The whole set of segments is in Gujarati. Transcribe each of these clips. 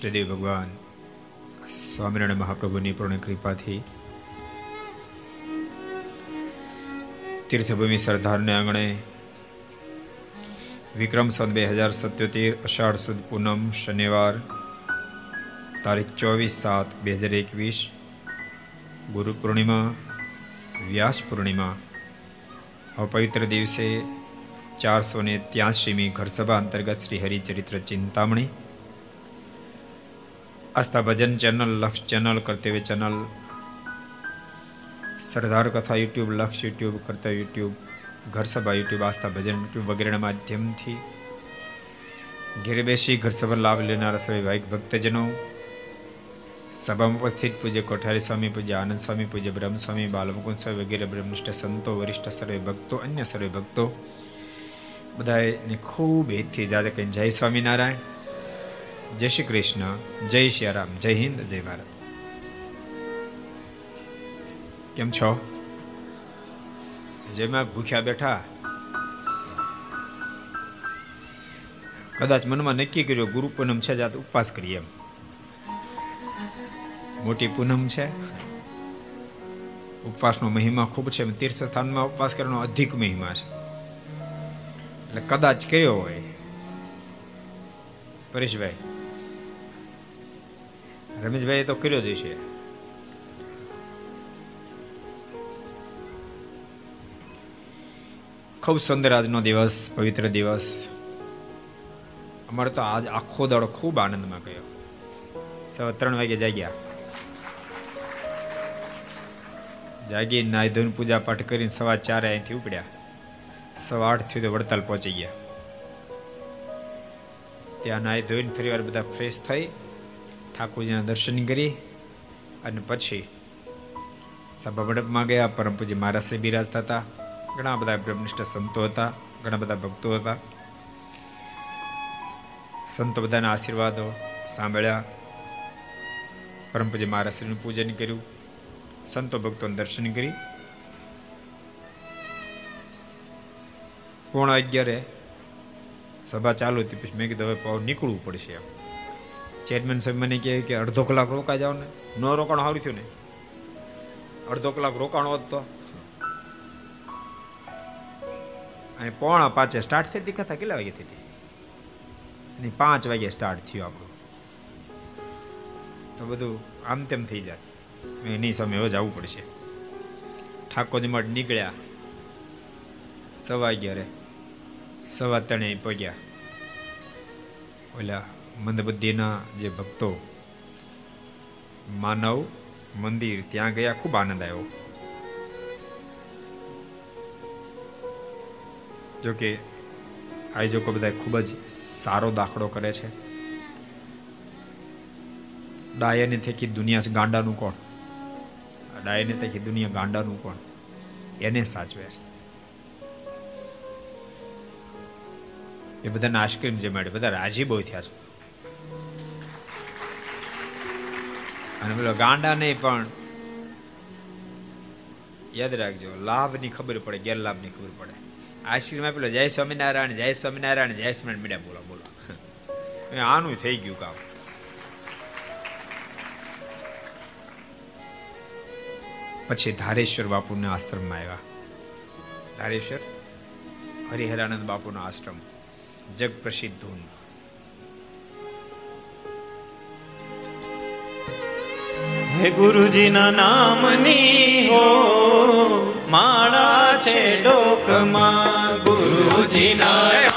ઈષ્ટદેવ ભગવાન સ્વામિનારાયણ મહાપ્રભુની પૂર્ણ કૃપાથી તીર્થભૂમિ સરદારને આંગણે વિક્રમ સદ બે હજાર સત્યોતેર અષાઢ સુદ પૂનમ શનિવાર તારીખ ચોવીસ સાત બે હજાર એકવીસ ગુરુ પૂર્ણિમા વ્યાસ પૂર્ણિમા અપવિત્ર દિવસે ચારસો ને ત્યાસીમી ઘરસભા અંતર્ગત Shri Haricharitra Chintamani Aastha Bhajan channel Laksh channel Kartavya channel Sardar Katha YouTube Laksh YouTube Kartavya YouTube Gharsabha YouTube Aastha Bhajan YouTube વગેરેના માધ્યમથી ઘેરે બેસી ઘરસભા લાભ લેનારા સર્વે ભાઈક ભક્તજનો સભામાં ઉપસ્થિત પૂજ્ય કોઠારી સ્વામી પૂજ્ય આનંદ સ્વામી પૂજ્ય બ્રહ્મ સ્વામી બાલમુકુંદ સ્વામી વગેરે બ્રહ્મનિષ્ઠ સંતો વરિષ્ઠ સર્વે ભક્તો અન્ય સર્વે ભક્તો બધાને ખૂબ હેતથી જાજે કહીને જય સ્વામિનારાયણ જય શ્રી કૃષ્ણ, જય શ્રી રામ જય હિન્દ, જય ભારત. કેમ છો? જેમાં ભૂખ્યા બેઠા. કદાચ મનમાં નક્કી કર્યો, ગુરુ પૂનમ છે, જાત ઉપવાસ કરીએ એમ. મોટી પૂનમ છે. ઉપવાસનો મહિમા ખૂબ છે તીર્થ સ્થાનમાં ઉપવાસ કરવાનો અધિક મહિમા છે. એટલે કદાચ કર્યો હોય. પરેશભાઈ રમેશભાઈ તો કર્યો જ ખૂબ સુંદર આજનો દિવસ, પવિત્ર દિવસ. અમારે તો આજ આખો દાડો ખૂબ આનંદમાં ગયો. સવા ત્રણ વાગે જાગ્યા. જાગી નાઈ ધોઈને પૂજા પાઠ કરીને સવા ચારે અહીંથી ઉપડ્યા. સવા આઠ થયું તો વડતાલ પહોંચી ગયા. ત્યાં નાઈ ધોઈને ફરી વાર બધા ફ્રેશ થઈ ઠાકોરજીના દર્શન કરી અને પછી સભા મંડપમાં ગયા. પરમ પૂજ્ય મહારાજ બિરાજતા હતા. ઘણા બધા બ્રહ્મનિષ્ઠ સંતો હતા, ઘણા બધા ભક્તો હતા. સંતો બધાના આશીર્વાદો સાંભળ્યા. પરમ પૂજ્ય મહારાજનું પૂજન કર્યું. સંતો ભક્તોને દર્શન કરી. પોણા અગિયારે સભા ચાલુ હતી. પછી મેં કીધું હવે પાવ નીકળવું પડશે એમ. ચેરમેન સાહેબ મને કહે કે અડધો કલાક રોકા જાવ ને. ન રોકાણ, સારું થયું ને. અડધો કલાક રોકાણ હોત તો. અહીં પોણા પાંચે સ્ટાર્ટ થઈ હતી, કથા કેટલા વાગે થઈ હતી? પાંચ વાગે સ્ટાર્ટ થયું આપણું. તો બધું આમ તેમ થઈ જાય. એની સામે હવે જવું પડશે. ઠાકોરજી મઠ નીકળ્યા. સવા અગિયારે. સવા ત્રણે પગ્યા. ઓલા મંદબુદ્ધિના જે ભક્તો માનવ મંદિર ત્યાં ગયા, ખૂબ આનંદ આવ્યો. જોકે આયોજકો બધા ખૂબ જ સારો દાખલો કરે છે. ડાયને થકી દુનિયા ગાંડાનું કોણ? ડાયને થકી દુનિયા ગાંડાનું કોણ? એને સાચવે છે. એ બધાને આઈસ્ક્રીમ જે મળે, બધા રાજી બહુ થયા છે. અને પેલો ગાંડા નહીં પણ યાદ રાખજો, લાભની ખબર પડે, ગેરલાભની ખબર પડે. આશ્રમમાં પેલો જય સ્વામિનારાયણ જય સ્વામિનારાયણ જય સ્વામિનારાયણ મીડિયા બોલો બોલો. આનું થઈ ગયું કામ. પછી ધારેશ્વર બાપુના આશ્રમમાં આવ્યા. ધારેશ્વર, હરિહરાનંદ બાપુનો આશ્રમ જગ પ્રસિદ્ધ ધૂન. હે ગુરુજીના નામની હો માળા છે ડોકમાં. ગુરુજીના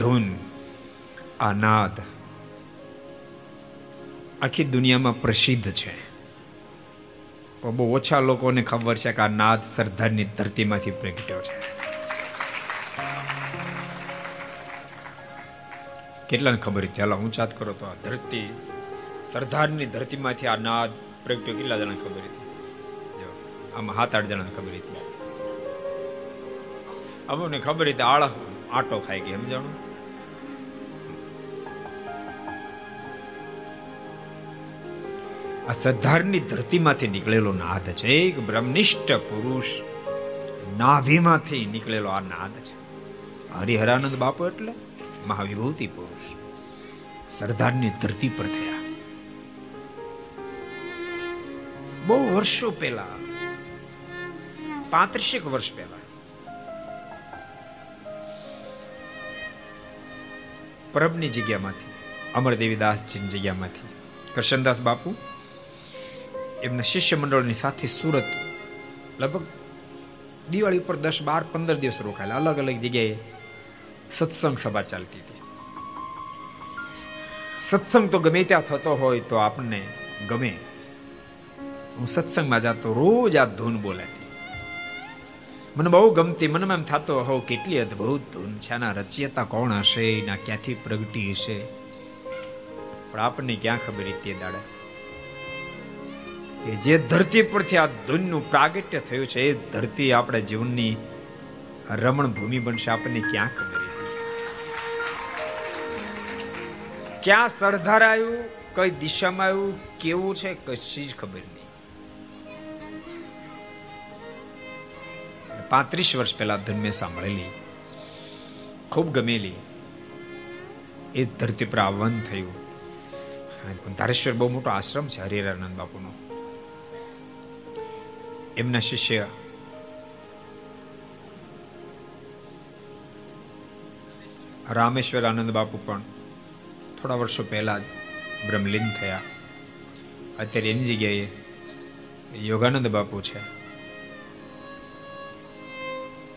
ધૂન આ નાદ આખી દુનિયામાં પ્રસિદ્ધ છે. પણ બહુ ઓછા લોકોને ખબર છે કે આ નાદ સરદારની ધરતીમાંથી પ્રગટ્યો છે. કેટલાને ખબર હતી હાલો ઊંચાત કરો તો આ ધરતી, સરદારની ધરતીમાંથી આ નાદ પ્રગટ્યો. કેટલા જણા ખબર હતી? આમાં સાત આઠ જણાને ખબર હતી. અમુકને ખબર હતી આળ આટો ખાઈ ગઈ, સમજાણું? આ સદ્ધારની ધરતીમાંથી નીકળેલો નાદ છે. એક બ્રહ્મનિષ્ઠ પુરુષ નાભીમાંથી નીકળેલો આ નાદ છે. હરિહરાનંદ બાપુ એટલે મહાવિભૂતિ પુરુષ સરદારની ધરતી પર થયા. બહુ વર્ષો પહેલા, પાંત્રીસેક વર્ષ પહેલા, પરબની જગ્યામાંથી, અમરદેવીદાસજીની જગ્યામાંથી કરશનદાસ બાપુ એમના શિષ્ય મંડળની સાથે સુરત લગભગ દિવાળી ઉપર દસ, બાર, પંદર દિવસ રોકાયેલા. અલગ અલગ જગ્યાએ સત્સંગ સભા ચાલતી હતી. સત્સંગ તો ગમે ત્યાં થતો હોય તો આપણને ગમે. હું સત્સંગમાં જાતો રોજ આ ધૂન બોલાતી. મને બહુ ગમતી, મનમાં એમ થતો, હો, કેટલી અદ્ભુત ધૂન છે. આના રચયતા કોણ હશે? ના ક્યાંથી પ્રગટી હશે? પણ આપણને ક્યાં ખબર તે દાડે? કે જે ધરતી પરથી આ ધૂનનું પ્રાગટ્ય થયું છે, એ ધરતી આપણા જીવનની રમણ ભૂમિ બનશે. આપણને ક્યાં ખબર ક્યાં સરદાર આવ્યું, કઈ દિશામાં આવ્યું, કેવું છે, કશી જ ખબર નહીં. પાંત્રીસ વર્ષ પહેલા ધન મેં સાંભળેલી. ખૂબ ગમેલી. એ ધરતી પર આવન થયું. ધારેશ્વર બહુ મોટો આશ્રમ છે હરિરાનંદ બાપુનો. એમના શિષ્ય. રામેશ્વર આનંદ બાપુ પણ થોડા વર્ષો પહેલા જ બ્રહ્મલીન થયા. અત્યારે એની જગ્યાએ યોગાનંદ બાપુ છે.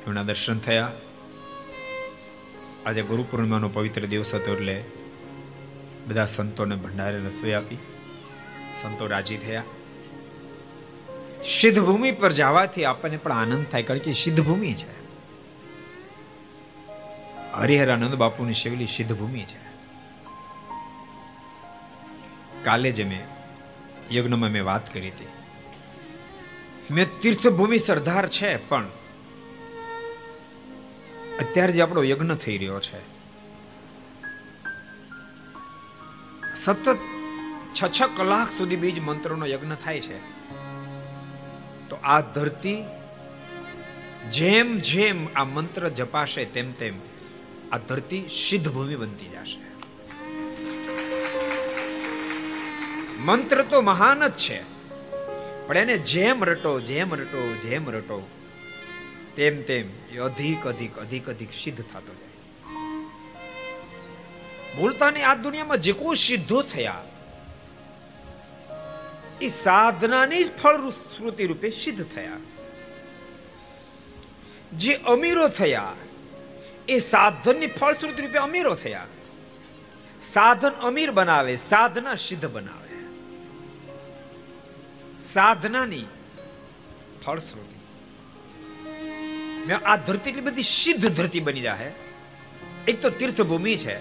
એમના દર્શન થયા. આજે ગુરુ પૂર્ણિમાનો પવિત્ર દિવસ હતો એટલે બધા સંતોને ભંડારે રસોઈ આપી. સંતો રાજી થયા. સિદ્ધ ભૂમિ પર જવાથી આપણને પણ આનંદ થાય, કારણ કે સિદ્ધ ભૂમિ છે. હરિહર આનંદ બાપુની શિવલી સિદ્ધ ભૂમિ છે. કાલે જે મેં યજ્ઞમાં મેં વાત કરી હતી. મેં તીર્થભૂમિ સરદાર છે, પણ અત્યારે જે આપણો યજ્ઞ થઈ રહ્યો છે. સતત છ છ કલાક સુધી બીજ મંત્રોનો યજ્ઞ થાય છે. તો આ ધરતી જેમ જેમ આ મંત્ર જપાશે તેમ તેમ આ ધરતી સિદ્ધ ભૂમિ બનતી જશે. મંત્ર તો મહાન જ છે. પણ એને જેમ રટો જેમ રટો જેમ રટો, તેમ તેમ એ અધિક અધિક અધિક અધિક સિદ્ધ થતો જાય. બોલતાની આ દુનિયામાં જે કોઈ સિદ્ધો થયા એ સાધનાની જ ફળશ્રુતિ રૂપે સિદ્ધ થયા જે અમીરો થયા એ સાધનની ફળશ્રુતિ રૂપે અમીરો થયા સાધન અમીર બનાવે સાધના સિદ્ધ બનાવે સાધનાની ફળશ્રુતિ આ ધરતી એટલી બધી સિદ્ધ ધરતી બની જાય એક તો તીર્થભૂમિ છે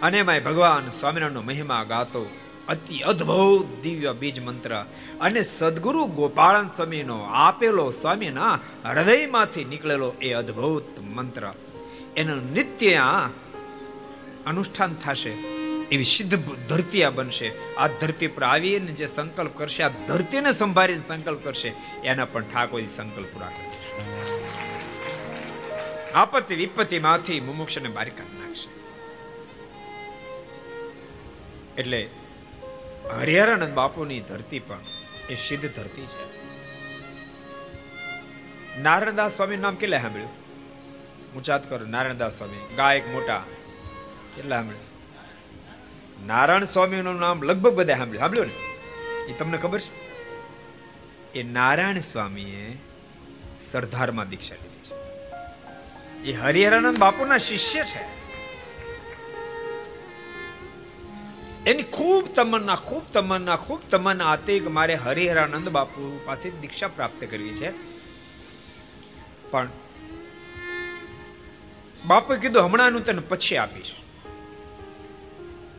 અને એમાં ભગવાન સ્વામિનારાયણનો મહિમા ગાતો અતિ અદ્ભુત દિવ્ય બીજ મંત્ર. અને સદગુરુ ગોપાળન સ્વામીનો આપેલો સ્વામીના હૃદયમાંથી નીકળેલો એ અદ્ભુત મંત્ર. એનું નિત્ય અનુષ્ઠાન થશે, એવી સિદ્ધ ધરતી આ બનશે. આ ધરતી પર આવીને જે સંકલ્પ કરશે, આ ધરતીને સંભાળીને સંકલ્પ કરશે, એના પણ ઠાકોર સંકલ્પ પૂરા કરશે આપત્તિ વિપત્તિમાંથી મુમુક્ષને બહાર કાઢી નાખશે. એટલે હરિહરાનંદ બાપુની ધરતી પણ એ સિદ્ધ ધરતી છે. નારાયણદાસ સ્વામી નામ કેટલા સાંભળ્યું? ઊંચાત કરો નારાયણદાસ સ્વામી. ગાયક, મોટા. કેટલા સાંભળ્યું? નારાયણ સ્વામીનું નામ લગભગ બધા સાંભળ્યું. સાંભળ્યું ને? એ તમને ખબર છે? એ નારાયણ સ્વામીએ સરદારમાં દીક્ષા લીધી છે. એ હરિહરાનંદ બાપુના શિષ્ય છે. એની ખૂબ તમન્ના ખૂબ તમન્ના ખૂબ તમન્ના હતી કે મારે હરિહરાનંદ બાપુ પાસે દીક્ષા પ્રાપ્ત કરવી છે. પણ બાપુ કીધું, હમણાં હું તને પછી આપીશ.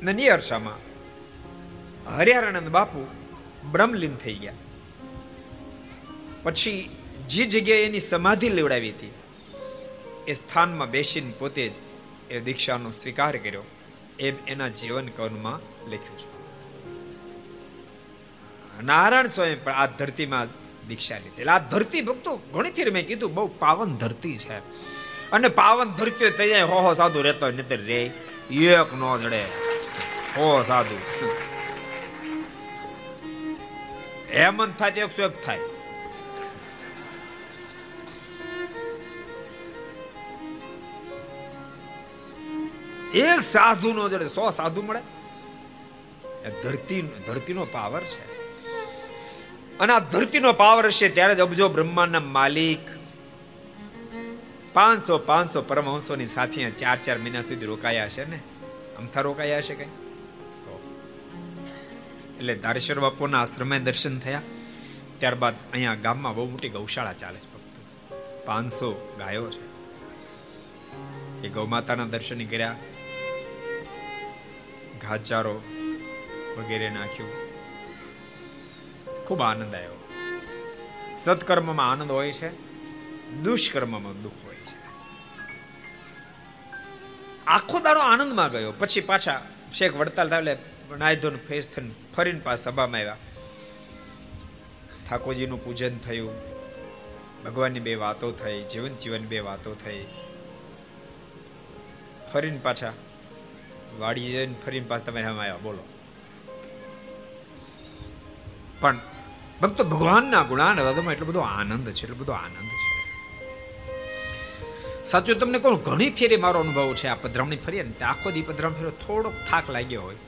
નની અરસામાં હરિહરાનંદ બાપુ બ્રહ્મલીન થઈ ગયા. પછી જે જગ્યાએ એની સમાધિ લેવડાવી હતી, એ સ્થાનમાં બેસીને પોતે જ એ દીક્ષાનો સ્વીકાર કર્યો. એમ એના જીવન કવનમાં લખ્યું છે. નારાયણ સ્વામી પણ આ ધરતીમાં દીક્ષા લીધી. એટલે આ ધરતી ભક્તો ઘણી ફેર મેં કીધું, બહુ પાવન ધરતી છે. અને પાવન ધરતી થઈ જાય, હો હો, સાધુ, રહેતો હોય નહીં રે. એક નો જડે. હો, સાધુ. હેમંત થાય એકસો એક થાય. એક સાધુ નો જડે સો સાધુ મળે? એ ધરતી, ધરતીનો પાવર છે. અને આ ધરતીનો પાવર હશે ત્યારે જ અબજો બ્રહ્માંડના માલિક પાંચસો પાંચસો પરમહંસોની સાથે ચાર ચાર મહિના સુધી રોકાયા છે ને? અમથા રોકાયા હશે કઈ? એટલે ધારેશ્વર બાપુના આશ્રમે દર્શન થયા. ત્યારબાદ અહીંયા ગામમાં બહુ મોટી ગૌશાળા ચાલે છે ભક્તો. પાંચસો ગાયો છે. એ ગૌમાતાના દર્શન કર્યા. ઘાચારો વગેરે નાખ્યું. ખૂબ આનંદ આવ્યો. સત્કર્મમાં આનંદ હોય છે, દુષ્કર્મમાં દુઃખ હોય છે. આખો દાડો આનંદમાં ગયો. પછી પાછા શેખ વડતાલ થાય એટલે નાયધોન ફેસ થઈને ફરીને પાછા સભામાં આવ્યા. ઠાકોરજીનું પૂજન થયું. ભગવાનની બે વાતો થઈ, જીવન જીવન બે વાતો થઈ. ફરીને પાછા વાડી જઈને ફરીને પાછ તમે આમ આવ્યા, બોલો. પણ ભક્તો ભગવાનના ગુણાન વાદમાં એટલો બધો આનંદ છે, એટલો બધો આનંદ છે. સાચું તમને કોણ ઘણી ફેરી મારો અનુભવ છે, આ પધરામણી ફરી ને, આખો દી પધરામ ફેરો થોડોક થાક લાગ્યો હોય,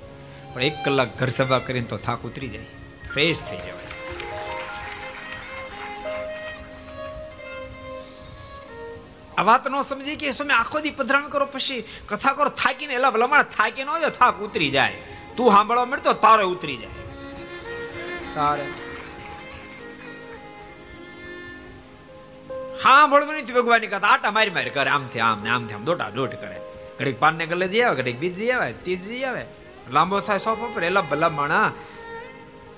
પણ એક કલાક ઘર સભા કરીને તો થાક ઉતરી જાય, ફ્રેશ થઈ જવાય. આ વાત ન સમજી કે સમય આખો દી પધરામ કરો પછી કથા કરો થાકીને એલા ભલામણ થાકી ન જાય થાક ઉતરી જાય. તું સાંભળવા મળતો તારે ઉતરી જાય. તારે. સાંભળવું નથી ભગવાનની કથા. આટા મારી મારી કરે આમથી આમ ને આમથી આમ દોટા દોટ કરે. ઘડીક પાન ને ગલે જઈ આવે ઘડીક બીજ જઈ આવે તીજ જઈ આવે. લાંબો થાય સોફ પર એલા ભલા માણા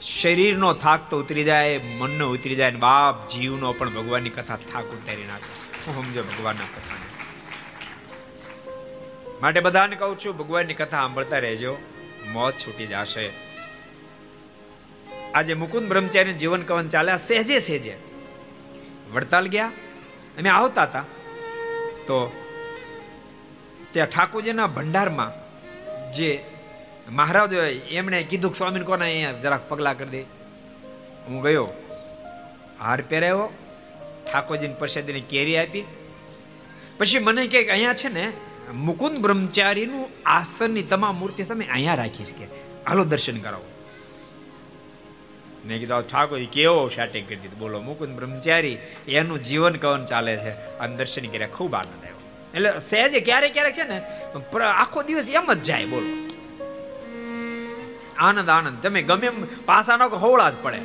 શરીરનો થાક તો ઉતરી જાય મનનો ઉતરી જાય ને બાપ જીવનો પણ ભગવાનની કથા થાક ઉતારી નાખે. હું સમજો ભગવાનના કથાને. માટે બધાને કહું છું, ભગવાનની કથા સાંભળતા રહેજો, મોત છૂટી જશે. આજે મુકુંદ બ્રહ્મચારી જીવન કવન ચાલ્યા સહેજે સહેજે. વડતાલ ગયા, અમે આવતા હતા. તો ત્યાં ઠાકોરજીના ભંડારમાં જે મહારાજ એમણે કીધું કે કોને અહીંયા જરાક પગલા કરી દે. હું ગયો, હાર પહેરાવ્યો ઠાકોરજીને પ્રસાદીની કેરી આપી. પછી મને કે અહીંયા છે ને, મુકુંદ બ્રહ્મચારીનું આસનની તમામ મૂર્તિ સામે અહીંયા રાખીશ કે, હાલો દર્શન કરાવો. મેં કીધું ઠાકોર કેવો શાટિંગ કરી દીધું? બોલો, મુકુંદ બ્રહ્મચારી, એનું જીવન કવન ચાલે છે? અને દર્શન કર્યા, ખૂબ આનંદ આવ્યો. એટલે સહેજે ક્યારેક ક્યારેક છે ને આખો દિવસ એમ જ જાય, બોલો. આનંદ આનંદ. તમે ગમે એમ પાસાનો હોવળા જ પડે.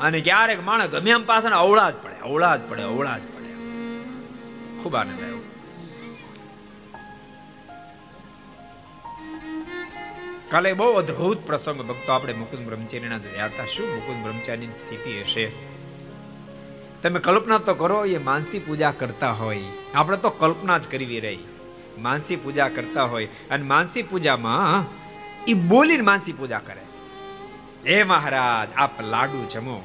અને ક્યારેક માણસ ગમે એમ પાસાના અવળા જ પડે. અવળા જ પડે અવળા જ પડે. ખૂબ આનંદ આવ્યો. કાલે બહુ અદ્ભુત પ્રસંગ, ભક્તો, આપણે મુકુંદ બ્રહ્મચારીના જોયા હતા. શું મુકુંદ બ્રહ્મચારીની સ્થિતિ હશે? તમે કલ્પના તો કરો, એ માનસી પૂજા કરતા હોય. આપણે તો કલ્પના જ કરવી રહી. માનસી પૂજા કરતા હોય. અને માનસી પૂજામાં એ બોલીને માનસી પૂજા કરે. હે મહારાજ, આપ લાડુ જમો.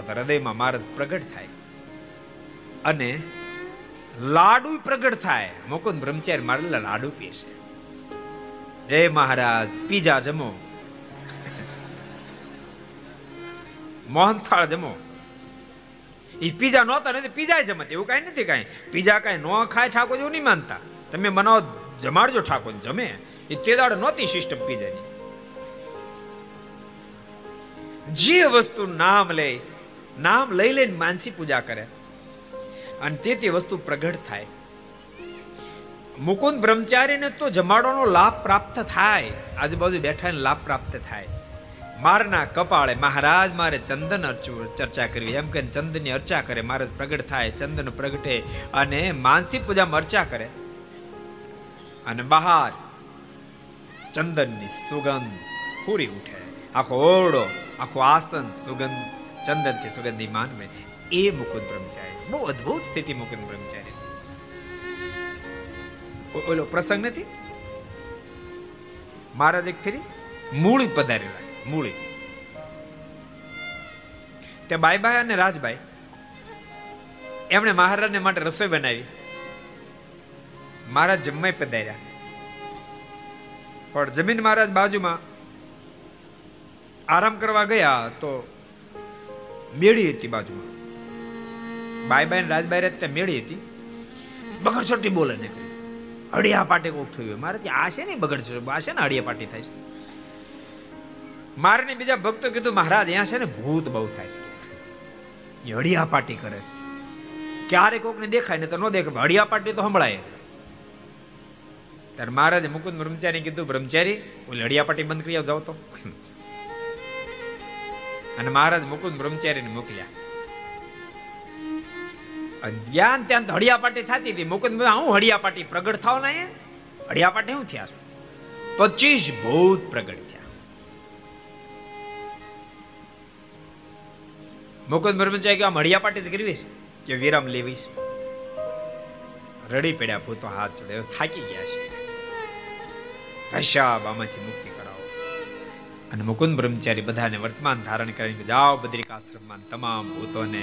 તત હૃદયમાં મારદ પ્રગટ થાય. અને લાડુ પ્રગટ થાય. મુકુંદ બ્રહ્મચારી મારેલા લાડુ પીશે હે મહારાજ પીઝા જમો. મોહનથાળ જમો. એ પીઝા નહોતા નથી પીઝા જમત. એવું કાંઈ નથી કાંઈ. પીઝા કાંઈ ન ખાય ઠાકોર એવું નહીં માનતા. તમે બનાવો, જમાડજો ઠાકોર જમે. એ તે દાડે નહોતી સિસ્ટમ પીઝાની જે વસ્તુ નામ લે. નામ લઈ લઈને માનસી પૂજા કરે. અને તે તે વસ્તુ પ્રગટ થાય. મુકુંદ બ્રહ્મચારીને તો જમાડવાનો લાભ પ્રાપ્ત થાય. આજુબાજુ બેઠા લાભ પ્રાપ્ત થાય. મારના કપાળે મહારાજ મારે ચંદન ચર્ચા કરવી. એમ કે ચંદનની અર્ચા કરે મહારાજ પ્રગટ થાય, ચંદન પ્રગટે અને માનસી પૂજામાં અર્ચા કરે. અને બહાર ચંદનની સુગંધ પૂરી ઉઠે. આખો ઓરડો, આખો આસન સુગંધ ચંદનથી સુગંધી માનવે એ મુકુંદ બ્રહ્મચારી બહુ અદ્ભુત સ્થિતિ મુકુંદ બ્રહ્મચારી ઓલો પ્રસંગ નથી? મહારાજ એક ફેરી મૂળી પધારેલા મૂળી. તે બાઈબાઈ અને રાજભાઈ એમણે મહારાજને માટે રસોઈ બનાવી. મહારાજ જમવાય પધાર્યા. પણ જમીન મહારાજ બાજુમાં આરામ કરવા ગયા તો મેળી હતી બાજુમાં. બાઈ બાઈ રાજબાઈ રહે ત્યાં મેળી હતી. બગડસોટી બોલે ને અડિયા પાટે કોક થયું મારે આ છે ને બગડસોટી આ છે ને અડિયા પાટી થાય છે? મારે ને બીજા ભક્તો કીધું, મહારાજ, અહીંયા છે ને ભૂત બહુ થાય છે. એ હડિયા પાટી કરે છે. ક્યારે કોકને દેખાય ને તો ન દેખાય હડિયા પાટી તો સંભળાય. ત્યારે મહારાજે મુકુદ બ્રહ્મચારી કીધું, બ્રહ્મચારી, ઓલી હડિયા પાટી બંધ કરી જાવ તો. અને મહારાજ મુકુંદ બ્રહ્મચારીને મોકલ્યા. જ્ઞાન ત્યાં હડિયા પાટી થતી હતી. મુકુંદ હું હડિયા પાટી પ્રગટ થાવ ને હડિયા પાટી શું થયા પચીસ ભૂત પ્રગટ થયા. મુકુંદ બ્રહ્મચારી કે આમ હળિયાપાટી જ કરવી છે? કે વિરામ લેવીશ રડી પડ્યા ભૂતો હાથ જોડે થાકી ગયા છે. કશાબ આમાંથી મુક્તિ અને મુકુંદ બ્રહ્મચારી બધાને વર્તમાન ધારણ કરીને જાઓ બદ્રિકાશ્રમમાં તમામ ભૂતોને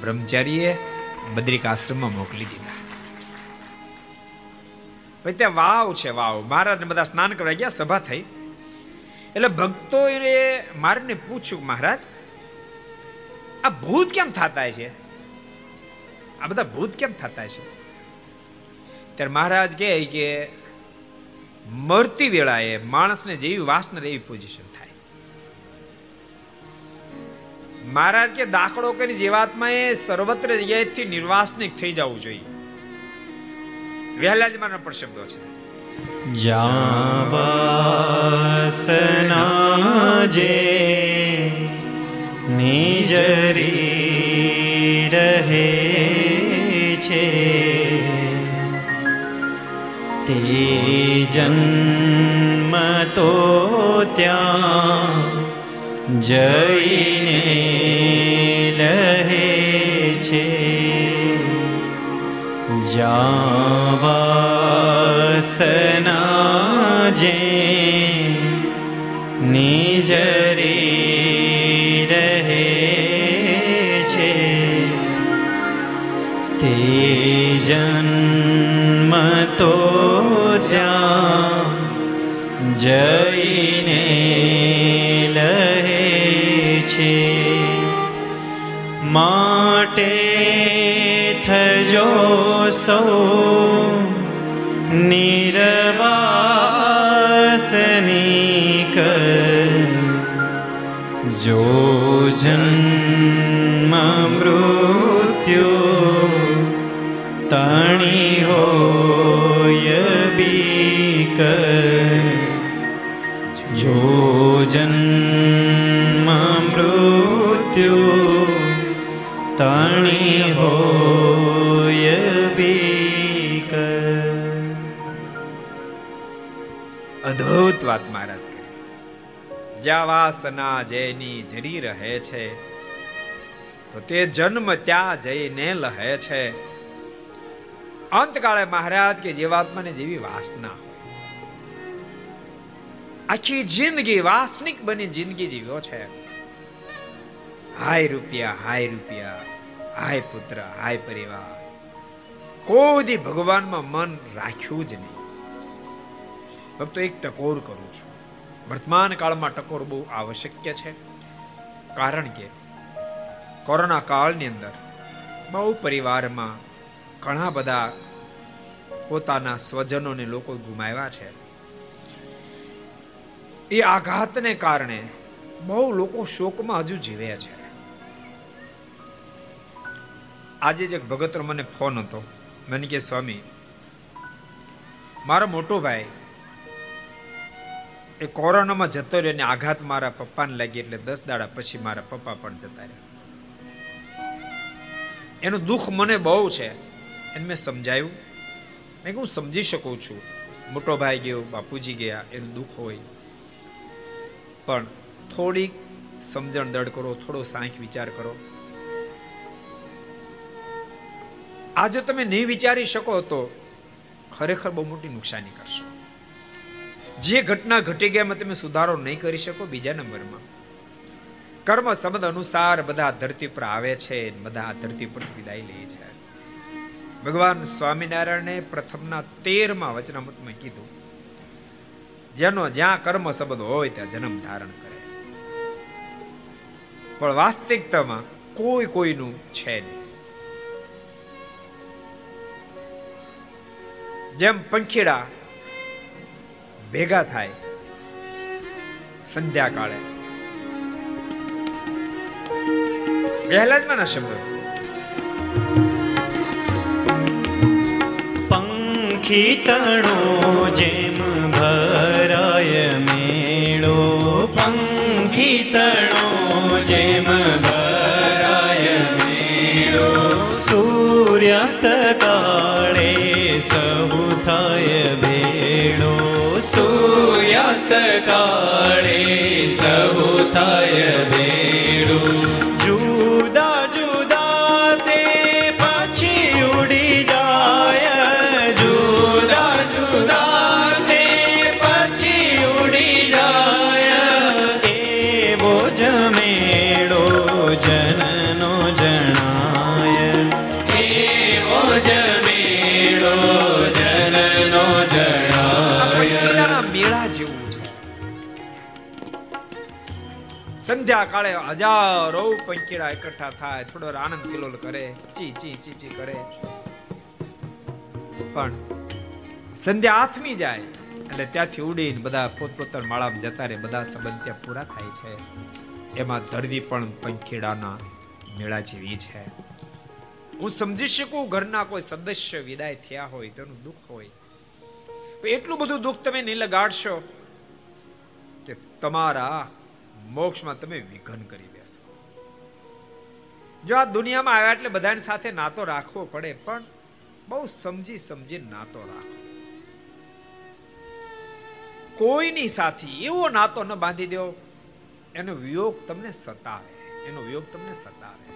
બ્રહ્મચારીએ બદ્રિકાશ્રમમાં મોકલી દીધા. પછી ત્યાં વાવ છે વાવ. મહારાજને બધા સ્નાન કરવા ગયા, સભા થઈ. એટલે ભક્તો એ મારને પૂછ્યું, મહારાજ, આ ભૂત કેમ થતા છે? આ બધા ભૂત કેમ થતા છે? ત્યારે મહારાજ કહે કે, મરતી વેળાએ માણસને જેવી વાસના એવી પોઝિશન મહારાજ કે દાખલો કરી જીવાત્માએ સર્વત્ર જગ્યાએથી નિર્વાસનિક થઈ જવું જોઈએ. વહેલા જ મારા પણ શબ્દો છે. જાવાસના જે નિજરી રહે છે. તે જન્મ તો ત્યાં જઈને લહે છે. જાવાસના જે નિજરી રહે છે. તે જન્મ તો ત્યાં જઈને સૌ નિરવાસનિક જો જન્મ મૃત્યુ તણી હોય બીક જો જન્મ અદ્ભુત વાત મહારાજ કરી. જ્યાં જેની જરી રહે છે, તો તે જન્મ ત્યાં જઈને લહે છે. અંતકાળે મહારાજ કે જીવાત્માને જેવી વાસના. આખી જિંદગી વાસનિક બની જિંદગી જીવ્યો છે. હાય રૂપિયા હાય રૂપિયા, હાય પુત્ર, હાય પરિવાર. કોઈ ભગવાનમાં મન રાખ્યું જ નહીં. ભક્તો એક ટકોર કરું છું. વર્તમાન કાળમાં ટકોર બહુ આવશ્યક છે. કારણ કે કોરોના કાળની અંદર બહુ પરિવારમાં ઘણા બધા પોતાના સ્વજનોને લોકો ગુમાવ્યા છે. એ આઘાતને કારણે બહુ લોકો શોકમાં હજુ જીવે છે. આજે જ એક ભગતનો મને ફોન હતો. મને કે, સ્વામી, મારો મોટો ભાઈ એ કોરોનામાં જતો રહ્યો અને આઘાત મારા પપ્પાને લાગી એટલે દસ દાડા પછી મારા પપ્પા પણ જતા રહ્યા. એનું દુઃખ મને બહુ છે. એને મેં સમજાયું. મેં હું સમજી શકું છું. મોટો ભાઈ ગયો, બાપુજી ગયા, એનું દુઃખ હોય. પણ થોડીક સમજણ દળ કરો, થોડો સાંખ વિચાર કરો. આ જો તમે નહીં વિચારી શકો તો ખરેખર બહુ મોટી નુકસાની કરશો. જે ઘટના ઘટી ગયામાં તમે સુધારો નહીં કરી શકો બીજા નંબરમાં. કર્મ સંબંધ અનુસાર બધા ધરતી પર આવે છે બધા ધરતી પર વિદાય લે છે. ભગવાન સ્વામિનારાયણે પ્રથમના તેરમાં વચનામૃતમાં કીધું, જેનો જ્યાં કર્મ સંબંધ હોય ત્યાં જન્મ ધારણ કરે. પણ વાસ્તવિકતામાં કોઈ કોઈનું છે નહીં. જેમ પંખીડા ભેગા થાય સંધ્યાકાળે. વહેલા જ મને શબ્દ પંખી તણો જેમ ભરાય મેળો. પંખી તણો જેમ ભરાય મેળો. સૂર્યાસ્ત કાળે સૌ થાય સૂર્યાસ્ત કાળે સહુ થાય. સંધ્યા કાળે હજારો પંખીડા એકઠા થાય. થોડો આનંદ કિલોલ કરે. ચી ચી ચી ચી કરે. પણ સંધ્યા આથમી જાય એટલે ત્યાંથી ઉડીને બધા પોતપોતાના માળામાં જતા રહે. બધા સંબંધ ત્યાં પૂરા થાય છે. એમાં ધરતી પણ પંખીડાના મેળા જેવી છે. હું સમજી શકું ઘરના કોઈ સદસ્ય વિદાય થયા હોય તેનું દુઃખ હોય. એટલું બધું દુઃખ તમે નહીં લગાડશો કે તમારા મોક્ષમાં તમે વિઘન કરી બેસો. જો આ દુનિયામાં આવ્યા એટલે બધાની સાથે નાતો રાખવો પડે, પણ બહુ સમજી સમજી નાતો રાખો. કોઈની સાથે એવો નાતો ન બાંધી દો એનો વિયોગ તમને સતાવે, એનો વિયોગ તમને સતાવે.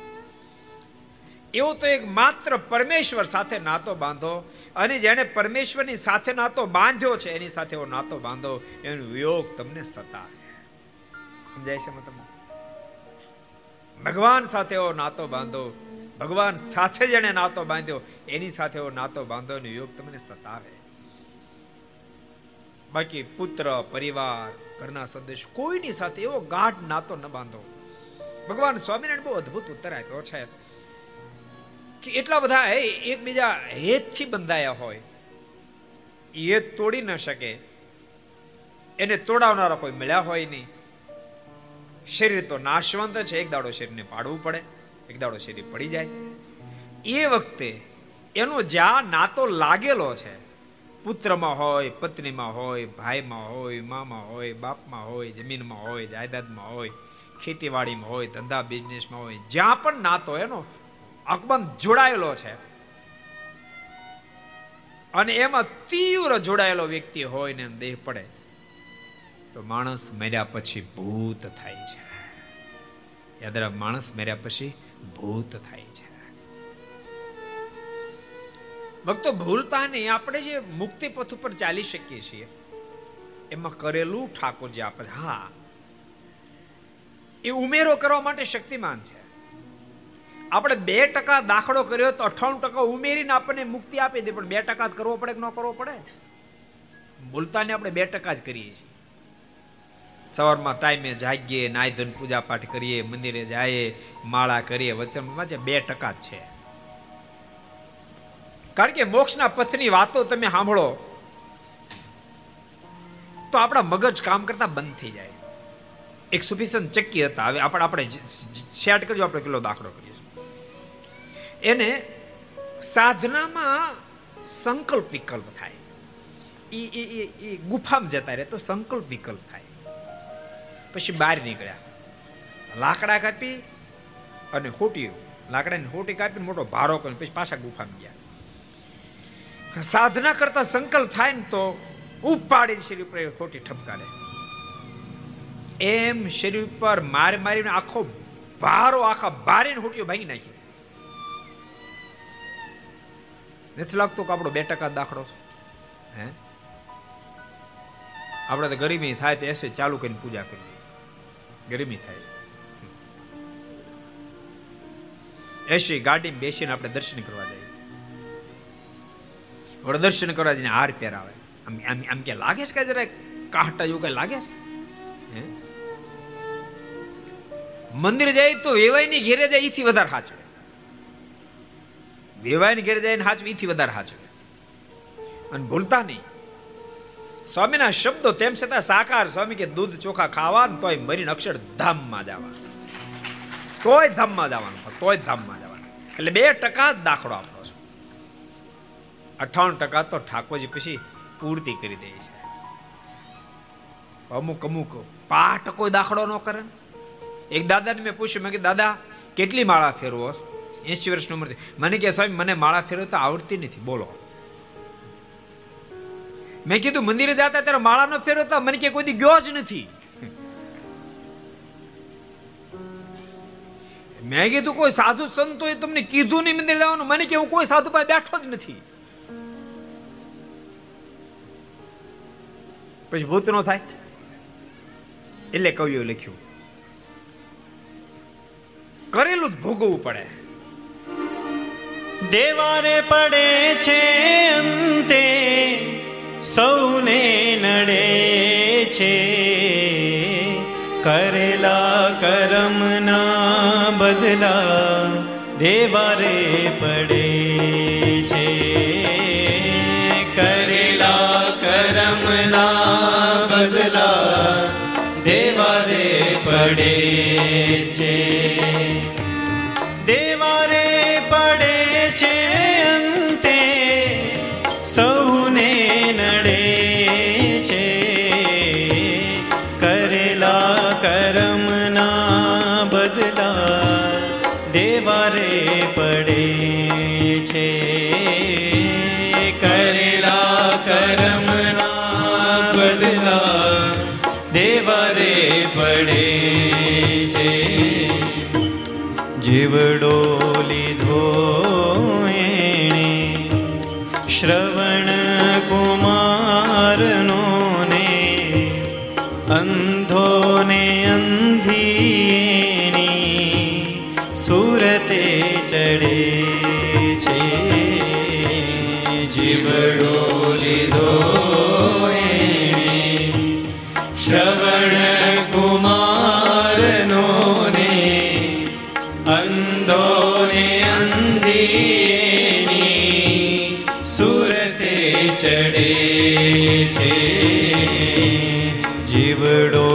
એવો તો એક માત્ર પરમેશ્વર સાથે નાતો બાંધો, અને જેણે પરમેશ્વરની સાથે નાતો બાંધ્યો છે, એની સાથે એવો નાતો બાંધો, એનો વિયોગ તમને સતાવે. સમજાય છે તમને ભગવાન સાથે એવો નાતો બાંધો, ભગવાન સાથે જેણે નાતો બાંધ્યો, એની સાથે એવો નાતો બાંધો ને યોગ તમને સતાવે. બાકી પુત્ર, પરિવાર, ઘરના સદસ્ય, કોઈની સાથે એવો ગાઢ નાતો ન બાંધો. ભગવાન સ્વામિનારાયણ બહુ અદ્ભુત ઉત્તર આપ્યો છે કે એટલા બધા એકબીજા હેતથી બંધાયા હોય. એ તોડી ન શકે. એને તોડાવનારા કોઈ મળ્યા હોય નહીં. શરીર તો નાશવંત છે. એક દાડો શરીરને પાડવું પડે, એક દાડો શરીર પડી જાય. એ વખતે એનો જ્યાં નાતો લાગેલો છે, પુત્રમાં હોય, પત્નીમાં હોય, ભાઈમાં હોય, મામાં હોય, બાપમાં હોય, જમીનમાં હોય, જાયદાદમાં હોય, ખેતીવાડીમાં હોય, ધંધા, બિઝનેસમાં હોય, જ્યાં પણ નાતો એનો અકબંધ જોડાયેલો છે. અને એમાં તીવ્ર જોડાયેલો વ્યક્તિ હોય ને દેહ પડે. તો માણસ મર્યા પછી ભૂત થાય છે. યાદ રાખ, માણસ મર્યા પછી ભૂત થાય છે. ભક્તો ભૂલતા નહીં આપણે જે મુક્તિ પથ ઉપર ચાલી શકીએ છીએ, એમાં કરેલું ઠાકોરજી આપે. હા, એ ઉમેરો કરવા માટે શક્તિમાન છે. આપણે બે ટકા દાખલો કર્યો તો અઠાણું ટકા ઉમેરીને આપણને મુક્તિ આપી દે, પણ બે ટકા જ કરવો પડે કે ન કરવો પડે? ભૂલતાને આપણે બે ટકા જ કરીએ છીએ. સવારમાં ટાઈમે જાગીએ નાય ધન પૂજા પાઠ કરીએ, મંદિરે જઈએ, માળા કરીએ વચનમાં જે બે ટકા જ છે. કારણ કે મોક્ષના પથની વાતો તમે સાંભળો, તો આપણા મગજ કામ કરતા બંધ થઈ જાય. એક સુફિસન ચક્કી હતા. હવે આપણે આપણે સેટ કરજો, આપણે કિલો દાખલો કરીએ એને સાધનામાં સંકલ્પ વિકલ્પ થાય. એ ગુફામાં જતા રહે તો સંકલ્પ વિકલ્પ થાય. પછી બહાર નીકળ્યા. લાકડા કાપી અને હોટી, લાકડાની ખૂટી કાપીને મોટો ભારો કર્યો, પછી પાછા ગુફામાં ગયા. સાધના કરતા સંકલ્પ થાય ને તો ઉપાડીને શરીર ઉપર ખોટી ઠપકારે. એમ શરીર ઉપર માર મારીને આખો ભારો, આખા બારીને હોટીઓ ભાંગી નાખી. નથી લાગતું કે આપણો બે ટકા દાખલો છે. હે? આપણે તો ગરીબી થાય તો એસે ચાલુ કરીને પૂજા કરીએ. ગરમી થાય છે. એસી ગાડી બેસીને આપણે દર્શન કરવા જઈએ. વડે દર્શન કરવા જઈને હાર પહેરાવે. આમ આમ આમ કે લાગે છે કે જરા કાટા જેવું કઈ લાગે છે? મંદિર જાય તો વેવાયની ઘેરે જાય એથી વધારે સાચવે વેવાયની ઘેરે જાય ને સાચવે એથી વધારે સાચવે અને ભૂલતા નહીં. સ્વામીના શબ્દો તેમ છતાં સાકાર સ્વામી કે દૂધ ચોખા ખાવા તોય મરીને અક્ષરધામમાં જવા તોય ધામમાં જવાનું તોય ધામમાં જવાનું. એટલે બે ટકા દાખલો આપણો છે. અઠાવન ટકા તો ઠાકોરજી પછી પૂર્તિ કરી દે છે. અમુક અમુક પાઠ કોઈ દાખલો ન કરે. એક દાદાને મેં પૂછ્યું, મેં કે દાદા, કેટલી માળા ફેરવો એસી વર્ષની ઉંમરથી. મને કે, સ્વામી, મને માળા ફેરવતા આવડતી નથી. બોલો. મેં કીધું, મંદિરે જતા ત્યારે માળા નો ફેરવતા મને કે કોઈ ગયો જ નથી. મેં કીધું, કોઈ સાધુ સંતો એ તમને કીધું નહીં મંદિર જવાનું. મને કે, હું કોઈ સાધુ પાસે બેઠો જ નથી. પછી ભૂત નો થાય. એટલે કવિઓ લખ્યું, કરેલું જ ભોગવવું પડે. દેવારે પડે છે અંતે સૌને નડે છે. કરેલા કરમના બદલા દેવારે પડે છે. કરેલા કરમના બદલા દેવારે પડે છે. પડે છે. કરેલા કરમના બદલા દેવારે પડે છે. જીવડો લીધો એણે શ્રવણ છે. જીવડો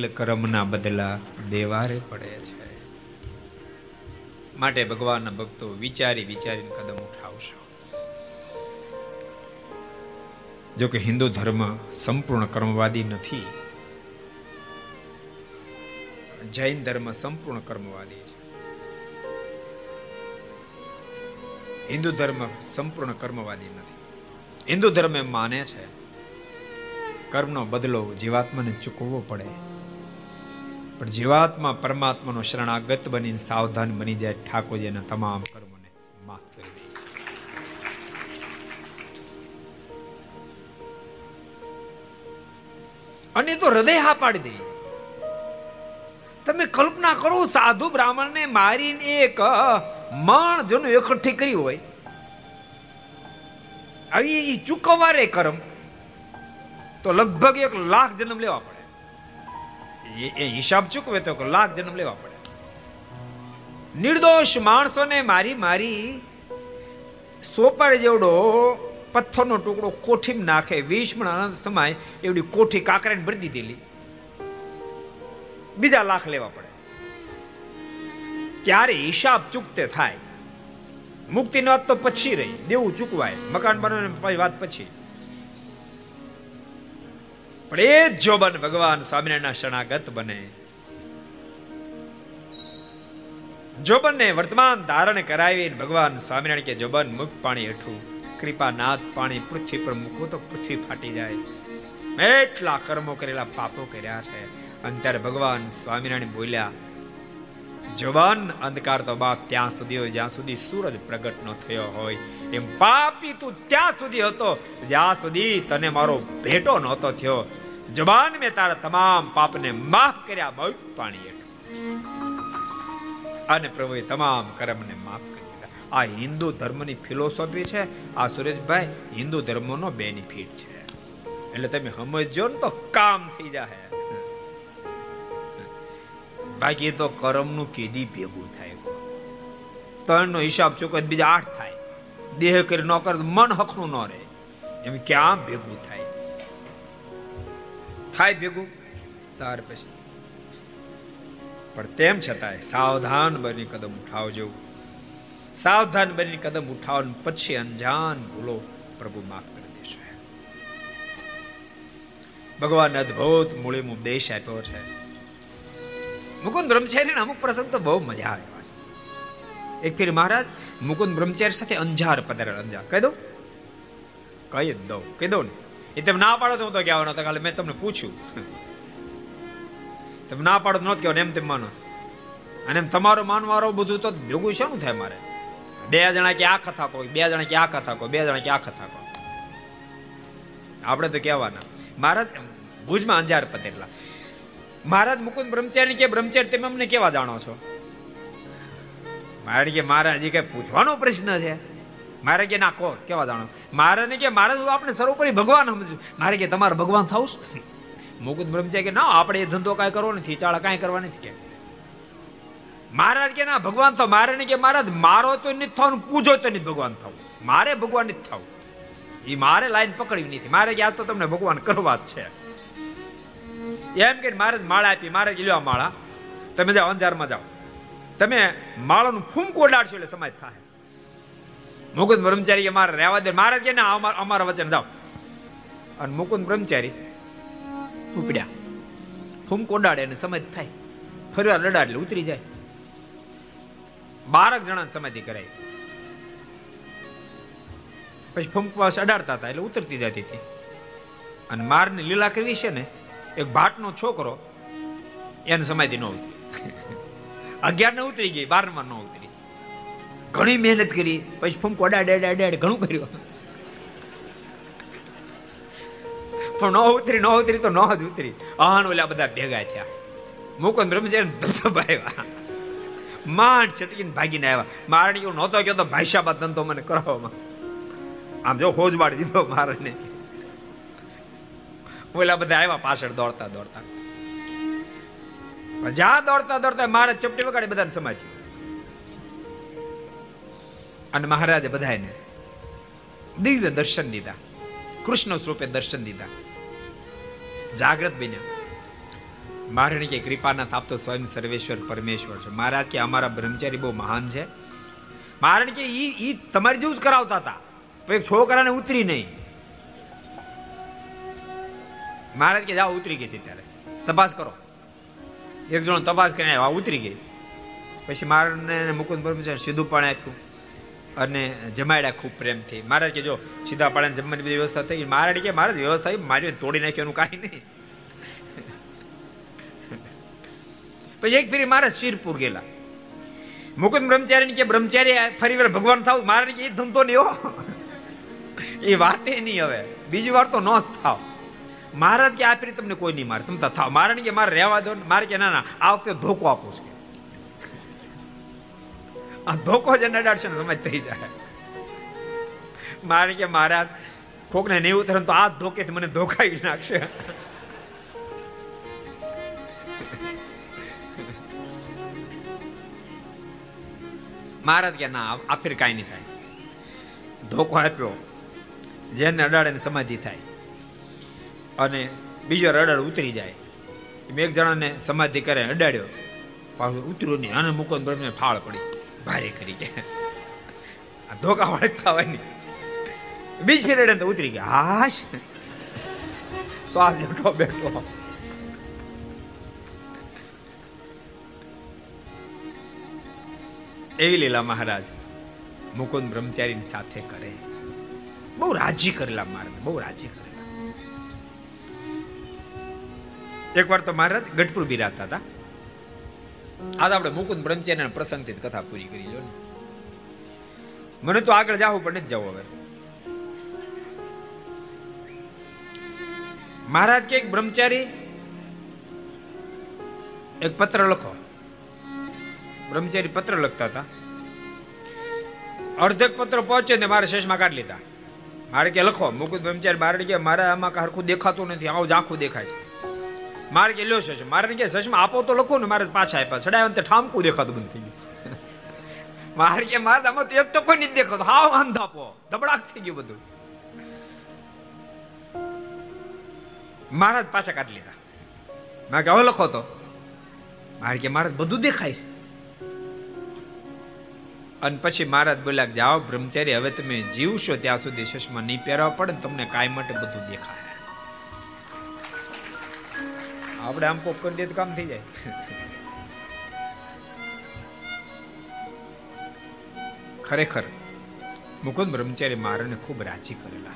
કરેલ કર્મના બદલા દેવારે પડે છે. માટે ભગવાનના ભક્તો વિચારી વિચારીને કદમ ઉઠાવશો. જો કે હિન્દુ ધર્મ સંપૂર્ણ કર્મવાદી નથી. જૈન ધર્મ સંપૂર્ણ કર્મવાદી છે. હિન્દુ ધર્મ સંપૂર્ણ કર્મવાદી નથી. હિન્દુ ધર્મ એમ માને છે, કર્મનો બદલો જીવાત્માને ચૂકવવો પડે. પણ જીવાત્મા પરમાત્માનો શરણાગત બનીને સાવધાન બની જાય ઠાકોરજીના તમામ કર્મોને માફ કરી દે છે. અને તો હૃદય હા પાડી દે. તમે કલ્પના કરો સાધુ બ્રાહ્મણને મારીને એક મણ જેનું એકઠી કરી હોય. આવી એ ચૂકવવારે કર્મ. તો લગભગ એક લાખ જન્મ લેવા એ હિસાબ ચૂકવે તો લાખ જન્મ લેવા પડે. નિર્દોષ માણસોને મારી મારી સોપાડ જેવડો પથ્થરનો ટુકડો કોઠીમાં નાખે વિષ્ણ અનંત સમાય, એવડી કોઠી કાકરાને ભરી દીધેલી. બીજા લાખ લેવા પડે. ત્યારે હિસાબ ચૂકતે થાય? મુક્તિની વાત તો પછી રહી, દેવું ચૂકવાય. મકાન બનાવવાની વાત પછી. પણ એ જ જોબન ભગવાન સ્વામિનારાયણના શરણાગત બને. જોબનને વર્તમાન ધારણ કરાવી ભગવાન સ્વામિનારાયણ કે જોબન મુખ પાણી હેઠું, કૃપાનાથ પાણી પૃથ્વી પર મૂકવું તો પૃથ્વી ફાટી જાય. એટલા કર્મો કરેલા પાપો કર્યા છે. અને ત્યારે ભગવાન સ્વામિનારાયણ બોલ્યા જવાન અંધકાર તો બાપ ત્યાં સુધી હોય, જ્યાં સુધી સૂરજ પ્રગટ ન થયો હોય. એમ પાપી તું ત્યાં સુધી હતો, જ્યાં સુધી તને મારો ભેટો નહોતો થયો. જવાન મેં તારા તમામ પાપને માફ કર્યા, બહુ પાણી અને પ્રભુએ તમામ કર્મને માફ કરી દીધા. આ હિન્દુ ધર્મની ફિલોસોફી છે, આ સુરેશભાઈ, હિન્દુ ધર્મનો બેનિફિટ છે. એટલે તમે સમજો ને તો કામ થઈ જાય બાકી તો કર્મનું કેદી ભેગું થાય ત્રણ નો હિસાબ ચૂકવે બીજા આઠ થાય. દેહ કરી ન કરે મન હખણું ન રહે. એમ ક્યાં ભેગું થાય? થાય ભેગું? તાર પછી. પણ તેમ છતાંય સાવધાન બની કદમ ઉઠાવજો. સાવધાન બની કદમ ઉઠાવો પછી અંજાન ભૂલો પ્રભુ માફ કરી દેશે. ભગવાન અદ્ભુત મૂળીમ ઉપદેશ આપ્યો છે. મુકુંદ બ્રહ્મચારી અમુક પ્રસંગ તો બહુ મજા આવે. એક ફેર મહારાજ, મુકુંદ બ્રહ્મચારી સાથે અંજાર પધારે અંજાર. કહી દઉં? કહી જ દઉં, કહી દઉં ને. એ તમે ના પાડો તો હું તો કહેવાનો હતો, કાલે મેં તમને પૂછ્યું. તમે ના પાડો નો કહેવાનું, એમ તેમ માનો અને એમ તમારો માનવારો બધું તો ભેગું શું થાય મારે? બે જણા કે આ કથા કહો, બે જણા કે આ કથા કહો, બે જણા કે આ કથા કહો. આપણે તો કહેવાના. મહારાજ ભુજમાં અંજાર પતેલા મહારાજ, મુકુંદ બ્રહ્મચારી કે બ્રહ્મચારી, તમે અમને કેવા જાણો છો? મારે કે મહારાજ કઈ પૂછવાનો પ્રશ્ન છે? મારે કે ના કહો કેવા જાણો મારે ને કે મારે આપણે સર્વોપરી ભગવાન સમજુ મારે કે તમારે ભગવાન થાવ મુકુદ બ્રહ્મચારી કે ના, આપણે એ ધંધો કાંઈ કરવો નથી, ચાળા કાંઈ કરવા નથી કે. મહારાજ કે ના, ભગવાન થાવ મારે ને કે મહારાજ, મારો તો નથી થવાનું પૂજો તો નહીં ભગવાન થવું મારે ભગવાન નથી થવું એ મારે લાઈન પકડવી નથી. મારે કે આ તો તમને ભગવાન કરવા જ છે. એમ કે મહારાજ માળા આપી. મારે કે લ્યો માળા. તમે જાઓ અંજારમાં જાઓ. તમે માળાનું ફૂમકો ઉડાડશો એટલે સમાજ થાય. મુકુંદ બ્રહ્મચારી કે મારે રહેવા દે. મારે કે ના, અમારા વચન જાઓ. અને મુકુંદ બ્રહ્મચારી ઉપડ્યા. ફૂમકો ઉડાડે અને સમાજ થાય. ફરી વાર લડા એટલે ઉતરી જાય. બારક જણા સમાધિ કરાય પછી ફૂમકવાસ અડાડતા હતા એટલે ઉતરતી જતી હતી. અને મારની લીલા કરવી છે ને? એક ભાટનો છોકરો એને સમાધિ ન ઉતરી અગિયાર ને ઉતરી ગઈ બારમાં ન ઉતરી. ઘણી મહેનત કરી, પછી ફૂમકો અડાડે અડાડે ઘણું કર્યું. પણ ન ઉતરી ન ઉતરી તો ન જ ઉતરી. અહન ઓલા બધા ભેગા થયા. મુકુંદ બ્રહ્મચારી ધબધબાવ્યા માંડ છટકીને ભાગીને આવ્યા. મારણી એવું નહોતો ગયો તો ભાઈશાબાદ ધંધો મને કરાવવામાં આમ. જો હોજવાડ દીધો મારને. ઓલા બધા આવ્યા પાછળ દોડતા દોડતા. જ્યાં દોડતા દોડતા મહારાજ ચપટી વગાડી બધાને સમાજ અને મહારાજે બધાને દિવ્ય દર્શન દીધા. કૃષ્ણ સ્વરૂપે દર્શન દીધા. જાગ્રત બન્યા. મહારાણી કે કૃપાનાથ આપતો સ્વયં સર્વેશ્વર પરમેશ્વર છે. મહારાજ કે અમારા બ્રહ્મચારી બહુ મહાન છે. મારે કે ઈ ઈ તમારી જેવું જ કરાવતા હતા. એક છોકરાને ઉતરી નહીં. મહારાજ કે જાઓ, ઉતરી ગઈ છે ત્યારે. તપાસ કરો. એક જણો તપાસ કરીને ઉતરી ગઈ. પછી મારને મુકુંદ બ્રહ્મચારી સીધું પણ આપ્યું અને જમાડ્યા ખૂબ પ્રેમથી. મહારાજ કે જો સીધા પાડે જમવાની બધી વ્યવસ્થા થઈ મહારાજ કે મહારાજ, વ્યવસ્થા મારી તોડી નાખ્યું કાંઈ નહીં. પછી એક ફેરી મહારાજ શિરપુર ગયેલા. મુકુંદ બ્રહ્મચારી કે, બ્રહ્મચારી ફરી વાર ભગવાન થાવ. મારે એ ધંધો નહીં હો. એ વાતે નહીં હવે. બીજી વાર તો ન જ થાવ. મહારાજ કે આ ફેરી તમને કોઈ નહીં મારે. તમે થાવ મારે કે મારે રહેવા દો મારે કે ના ના, આ વખતે ધોકો આપું છે. આ ધોકો જ અડાડશે ને સમજ થઈ જાય. મારે કે મહારાજ, કોકને નહીં ઉતરે તો આ ધોકે મને ધોકાવી નાખશે. મહારાજ કે ના, આ ફેર કાંઈ નહીં થાય. ધોકો આપ્યો. જેને અડાડે ને સમાધિ થાય. અને બીજો રડર ઉતરી જાય. એમ એક જણાને સમાધિ કરે અડાડ્યો. પાછું ઉતર્યો નહીં. અને મૂકો બ્રહ્મને ફાળ પડી. ભારે કરી આ ધોકા વાળે ખાવાની. બીજ ફેર તો ઉતરી ગયા. હાશ. શ્વાસ બેઠો બેઠો. એવી લીલા મહારાજ મુકુંદ બ્રહ્મચારીની સાથે કરે. બહુ રાજી કરેલા મારે બહુ રાજી કરેલા એકવાર તો મહારાજ ગઢપુર બિરાજતા હતા. આજ આપણે મુકુંદ બ્રહ્મચારીના પ્રસંગથી કથા પૂરી કરી લો મને તો આગળ જાવું પણ નથી જવું હવે. મહારાજ કે એક બ્રહ્મચારી, એક પત્ર લખો. બ્રહ્મચારી પત્ર લખતા હતા. અર્ધક પત્ર પહોંચે ને મારે શેષમાં કાઢી લીધા. મારે કે લખો. મુકુદ બ્રહ્મચારી મારે કે મારે આમાં હરખું દેખાતું નથી. આવું જ આખું દેખાય છે. મારે કે લ્યો શેષ મારે કે શેષમાં આપો તો લખો ને, મારે પાછા આપ્યા ચડાવ્યા તે ઠામકું દેખાતું બંધ થઈ ગયું. મારે કે મારે આમાં તો એક ટકો નથી દેખાતો. હાવ અંધાપો ધબડાક થઈ ગયું બધું. મહારાજ પાછા કાઢી લીધા. મેં કે હવે લખો તો. મારે કે મહારાજ બધું દેખાય છે. અને પછી મહારાજ બોલ્યા જાઓ બ્રહ્મચારી, હવે તમે જીવશો ત્યાં સુધી સુષ્મા નહીં પહેરવા પડે તમને કાંઈ માટે બધું દેખાય. આપણે આમ કોક કરી દઈએ તો કામ થઈ જાય. ખરેખર, મુકુંદ બ્રહ્મચારી મારાને ખૂબ રાજી કરેલા.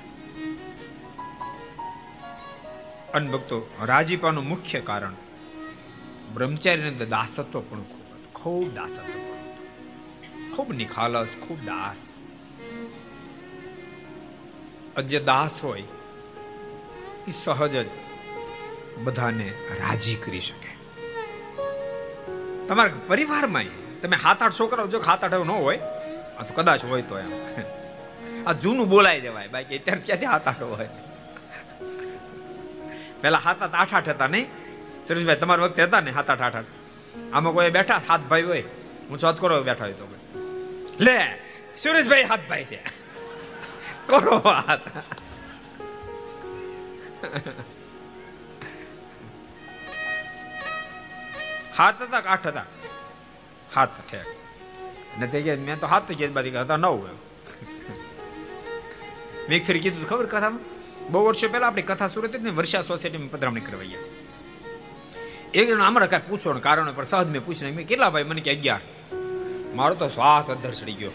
અન રાજીપાનું મુખ્ય કારણ બ્રહ્મચારીને દાસત્વ પણ ખૂબ હતું. ખૂબ દાસત્વ ખૂબ નિખાલસ, ખૂબ દાસ. જે દાસ હોય એ સહજ જ બધાને રાજી કરી શકે. તમારા પરિવારમાં તમે હાથ આઠ છોકરાઓ જો હાથ આઠ ન હોય, આ તો કદાચ હોય તો એમ. આ જૂનું બોલાઈ જવાય, બાકી અત્યારે ક્યાંથી હાથ આઠ હોય? પેલા હાથ આઠ આઠ આઠ હતા નહીં? સુરેશભાઈ તમારા વખતે હતા ને હાથ આઠ આઠ આઠ આમાં કોઈ બેઠા? હાથ ભાઈ હોય. હું ચોથ કરો બેઠા હોય તો લે સુરેશભાઈ હાથ ભાઈ છે. કરો હાથ હાથ હતા કે આઠ હતા હાથ ઠેક ને તે કે મેં તો હાથ કે બધી હતા નવ એમ મેં એક ફેર કીધું ખબર કથામાં બહુ વર્ષો પહેલા આપણી કથા સુરત ને વર્ષા સોસાયટીમાં પધરામણી કરવાઈ એક જણ અમારા કાંઈ પૂછો ને કારણ પર સહજ મેં પૂછ્યું મેં કેટલા ભાઈ મને કે અગિયાર મારો તો શ્વાસ અધર ચડી ગયો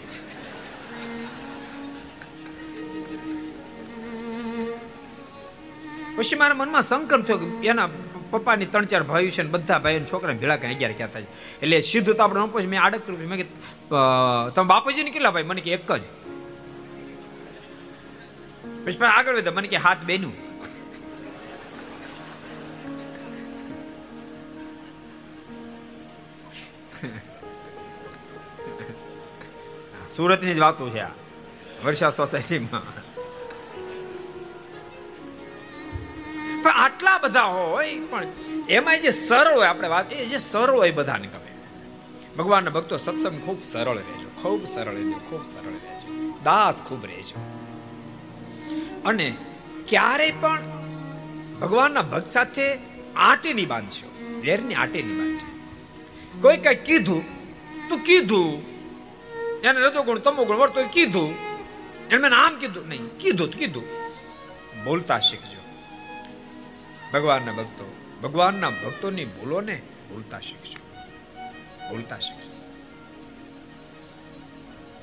પછી મારા મનમાં સંકલ્પ થયો કે એના પપ્પાની ત્રણ ચાર ભાઈઓ છે ને બધા ભાઈઓ છોકરા ભેળા કરીને અગિયાર ક્યાં થાય એટલે સીધું તો આપણે પૂછ મેં આડક મેં કે તમે બાપુજી ને કેટલા ભાઈ? મને કે એક જ. પછી આગળ વધે, મને કે હાથ બેનું. સુરતની જ વાતો છે આ. વર્ષા સોસાયટીમાં. પણ આટલા બધા હોય પણ એમાં જે સરળ હોય, આપણે વાત એ જે સરળ હોય બધાને ગમે. ભગવાનના ભક્તો સત્સંગ ખૂબ સરળ રહેજો, ખૂબ સરળ રહેજો, ખૂબ સરળ રહેજો. દાસ ખૂબ રહેજો. અને ક્યારે પણ ભગવાનના ભક્ત સાથે આટે નહીં બાંધશો વેરની આટે નહીં બાંધશો કોઈ કઈ કીધું, તું કીધું, એને રજો ગુણ, તમો ગુણ વર્તો કીધું, એને મેં આમ કીધું, નહીં, કીધું કીધું. બોલતા શીખજો. ભગવાનના ભક્તો, ભગવાનના ભક્તોની ભૂલોને ભૂલતા શીખશો ભૂલતા શીખશો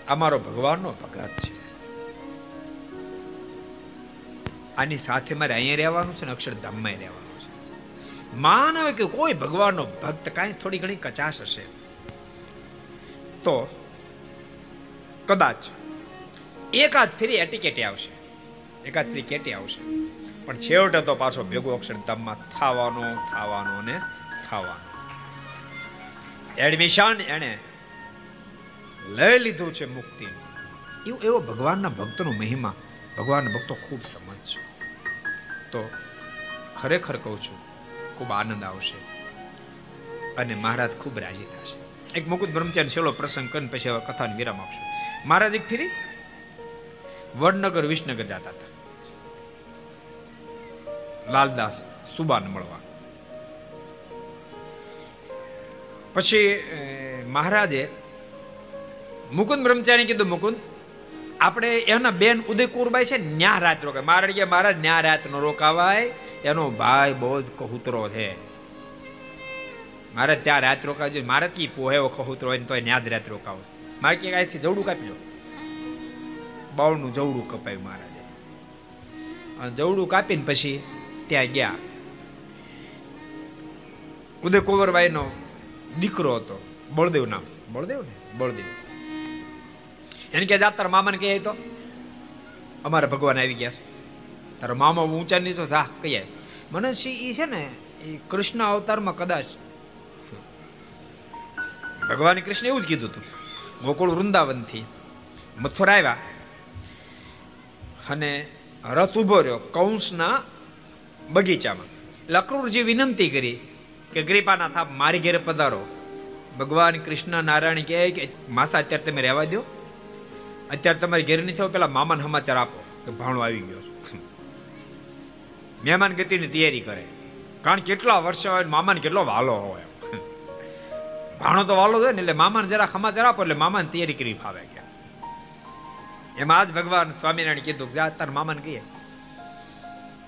અમારો ભગવાનનો ભગત છે. આની સાથે મારે અહીંયા રહેવાનું છે ને અક્ષરધામમાં રહેવાનું છે. માનવ કે કોઈ ભગવાનનો ભક્ત કાંઈ થોડી ઘણી કચાશ હશે. તો કદાચ એકાદ ફેરી એટીકેટી આવશે. એકાદ ફેરી કેટી આવશે. પણ છેવટે તો પાછો ભેગો અક્ષરધામમાં થવાનો થવાનો ને થવાનો એડમિશન એને લઈ લીધું છે મુક્તિ. એવો એવો ભગવાનના ભક્તનો મહિમા. ભગવાનના ભક્તો ખૂબ સમજશો તો ખરેખર કહું છું, ખૂબ આનંદ આવશે અને મહારાજ ખૂબ રાજી થશે. એક મુકુદ બ્રહ્મચારી છેલ્લો પ્રસંગ કરીને પછી કથાને વિરામ આપશું. મહારાજ એક ફેરી વડનગર વિસનગર જતા હતા. લાલદાસ સુબાન મળવા. પછી મહારાજે મુકુંદ બ્રહ્મચારી કીધું, મુકુંદ, આપણે એના બેન ઉદયકુરબાઈ છે ન્યા રાત રોકાય. મહારાજ કે મહારાજ, ન્યા રાત નો રોકાવાય, એનો ભાઈ બહુ જ કહુતરો છે. મારે ત્યાં રાત રોકાવ જોઈએ. મારે કી પોહે કહુતરો હોય તો ત્યાં જ રાત રોકાવો. મારે કે અહીંથી જવડું કાપી લો. બાવળનું જવડું કપાયું મહારાજે. અને જવડું કાપીને પછી ત્યાં ગયા. ઉદય કુંવરબાઈનો દીકરો હતો બળદેવ નામ. બળદેવ ને બળદેવ. એને કે જા તારા મામાને કહે તો? અમારા ભગવાન આવી ગયા તારો મામા ઊંચા નહીં તો થા કહીએ મને એ છે ને એ કૃષ્ણ અવતારમાં કદાચ. ભગવાન કૃષ્ણ એવું જ કીધું હતું. ગોકુળ વૃંદાવનથી મથુરા આવ્યા અને રથ ઊભો રહ્યો કૌંસના બગીચામાં. એટલે અક્રૂરજી વિનંતી કરી કે કૃપાના થાપ મારી ઘેરે પધારો. ભગવાન કૃષ્ણ નારાયણ કહે કે માસા, અત્યારે તમે રહેવા દો અત્યારે તમારી ઘેર નહીં થયો પેલા મામાને સમાચાર આપો કે ભાણો આવી ગયો મહેમાન ગતિની તૈયારી કરે. કારણ કેટલા વર્ષો હોય મામાને કેટલો વાલો હોય. ભાણો તો વાલો હોય ને, એટલે મામાને જરા સમાચાર આપો, એટલે મામાને તૈયારી કરી ફાવે ગયા એમાં જ ભગવાન સ્વામિનારાયણ કીધું કે તાર મામાને કહીએ.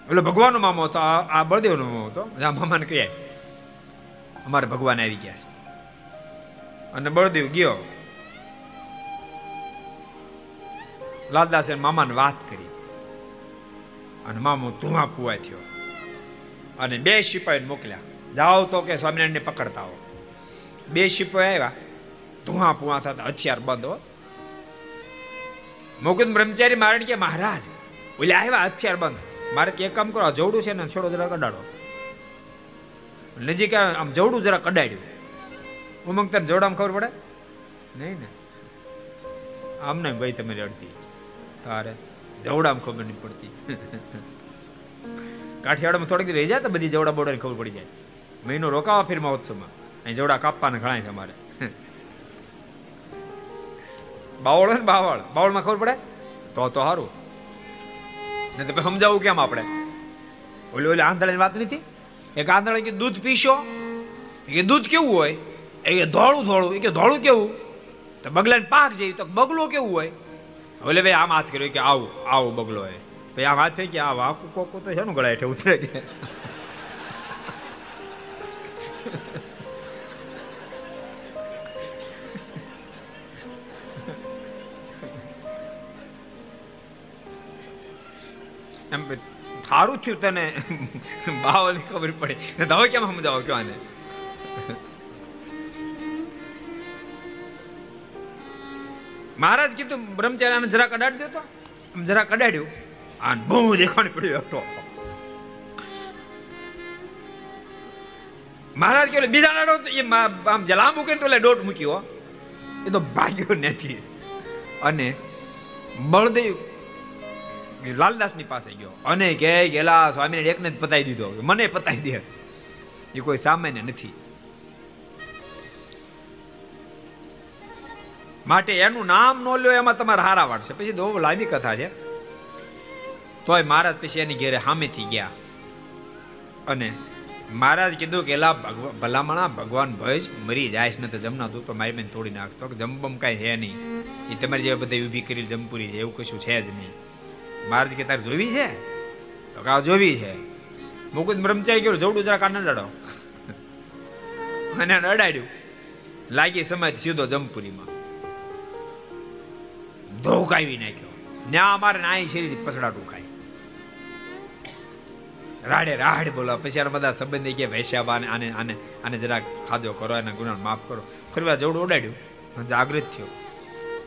એટલે ભગવાનનો મામો હતો, આ બળદેવનો મામો હતો. આ મામાને કહે, અમારે ભગવાન આવી ગયા છે. અને બળદેવ ગયો. લાલદાસે મામાને વાત કરી. અને મામો ધુમા પુવા થયો. અને બે સિપાહી મોકલ્યા. જાઓ તો કે સ્વામિનારાયણને પકડતા હો બે સિપાહી આવ્યા. ધુઆ પુઆ થતા હથિયાર બંધ હો. મુકુદ બ્રહ્મચારી મારણ કે, મહારાજ, ઓલે આવ્યા હથિયાર બંધ. મારે એક કામ કરો જવડું છે ને છોડો જરા કડાડો નજીક આમ જવડું જરા કડાડ્યું ઉમંગ તને જવડામાં ખબર પડે? નહીં ને. આમ ને ભાઈ તમે રડતી. તારે જવડામાં ખબર નહીં પડતી. કાઠિયાવાડમાં થોડીક રહી જાય તો બધી જવડા બોડાની ખબર પડી જાય. મહિનો રોકાવા ફિર મહોત્સવમાં. અહીં જવડા કાપવાના ઘણા છે અમારે. બાવળ હોય ને બાવળ. બાવળમાં ખબર પડે? તો તો સારું ને તમે સમજાવું કેમ આપણે? ઓલી ઓલી આંધળાની વાત નથી? એક આંધળા કે દૂધ પીશો? કે દૂધ કેવું હોય? એ ધોળું ધોળું. એ કે ધોળું કેવું? તો બગલાને પાક જેવી તો બગલો કેવું હોય? ઓલે ભાઈ આમ હાથ કર્યો. કે આવું આવું બગલો હોય. ભાઈ આમ હાથ ફેંકી આ વાકું કોકું તો છે ને ગળા હેઠે ઉતરે એમ, થારું થયું તને. બાવલી ખબર પડી. તમે કેમ સમજાવો કયો આને મહારાજ કીધું, બ્રહ્મચારી જરા કડાડી દેતો આમ જરા કડાડ્યું આને બહુ દેખાણ પડ્યું એકટો મહારાજ કે બીજા લાડો એ આમ જલા મૂકીને તો એટલે દોટ મૂક્યો. એ તો ભાગ્યો નથી. અને બળદેવ લાલદાસની પાસે ગયો. અને કે ગેલા સ્વામીને એકને પતાવી દીધો. મને પતાવી દે. એ કોઈ સામાન્ય નથી. માટે એનું નામ નો લ્યો, એમાં તમારે હારા વાળશે પછી બહુ લાંબી કથા છે. તોય મહારાજ પછી એની ઘેરે સામેથી ગયા. અને મહારાજ કીધું કે એલા ભલામણા, ભગવાન ભજ, મરી જાય ને તો જમના તું તો મારી બેન તોડી નાખતો. કે જમબમ કાંઈ છે નહીં. એ તમારી જે બધા ઊભી કરી જમપુરી છે, એવું કશું છે જ નહીં. મહારાજ કે તારે જોવી છે? તો કા જોવી છે. મુકુદ બ્રહ્મચારી ગયો જોડું જરા કાન લડો અને અડાડ્યું લાગી સમય સીધો જમપુરીમાં. ધોકાવી નાખ્યો. ન્યા અમારે નાય શરીર પસડાટું ખાય. રાડે રાડ બોલો. પછી આ બધા સંબંધી કે વૈશ્યાબા આને આને આને જરાક ખાજો કરો, એના ગુના માફ કરો. ફરી જવડું ઉડાડ્યું જાગૃત થયો.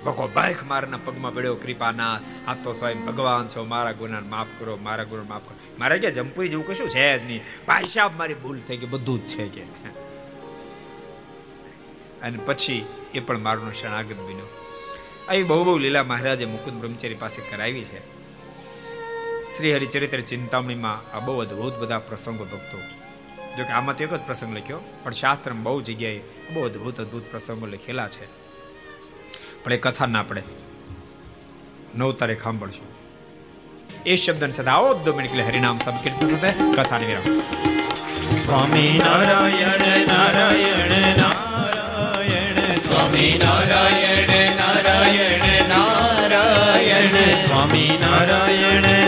ભગો બાઈક મારના પગમાં પડ્યો કૃપાના આ તો સ્વયં ભગવાન છો, મારા ગુના માફ કરો, મારા ગુના માફ કરો. મારે કે જંપુઈ જેવું કશું છે જ નહીં. ભાઈ સાહેબ, મારી ભૂલ થઈ કે બધું જ છે કે. અને પછી એ પણ મારું શરણાગત બન્યો. આવી બહુ બહુ લીલા મહારાજે મુકુંદ બ્રહ્મચારી પાસે કરાવી છે. શ્રી હરિચરિત્ર ચિંતામણીમાં આ બહુ અદભુત બધા પ્રસંગો ભક્તો. જો કે આમાં તો એક જ પ્રસંગ લખ્યો, પણ શાસ્ત્રમાં બહુ જગ્યાએ બહુ અદભુત અદભુત પ્રસંગો લખેલા છે. પણ એ કથા ના આપણે નવ તારીખ સાંભળશું. એ શબ્દની સાથે આવો દો હરિનામ સંકીર્તન સાથે કથાની વિરામ. Swami Narayan Narayan Narayan, Swami Narayan Narayan Narayan, Swami Narayan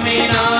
I mean, I.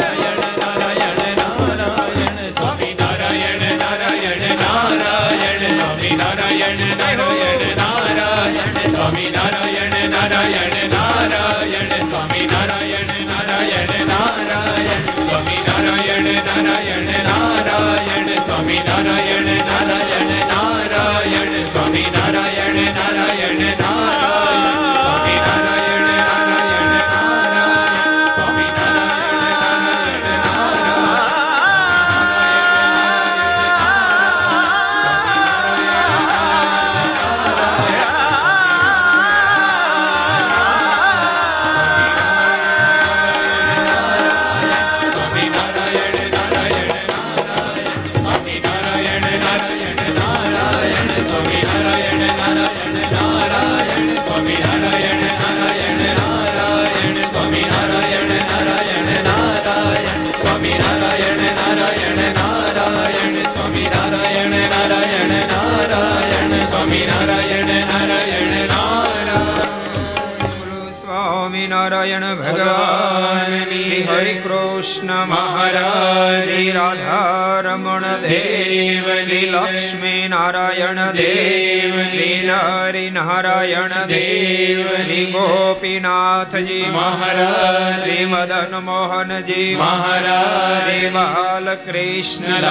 Narayan Dev Shri Hari Narayan Dev Shri Gopinathji Maharaj Shri Madan Mohanji Maharaj Shri Balkrishna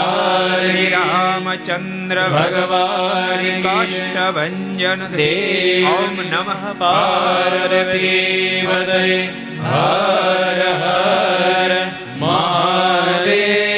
Shri Ramchandra ભગવાન શ્રી કાષ્ટભંજન દેવ ઓમ નમઃ પાર્વતી હર હર મહાદેવ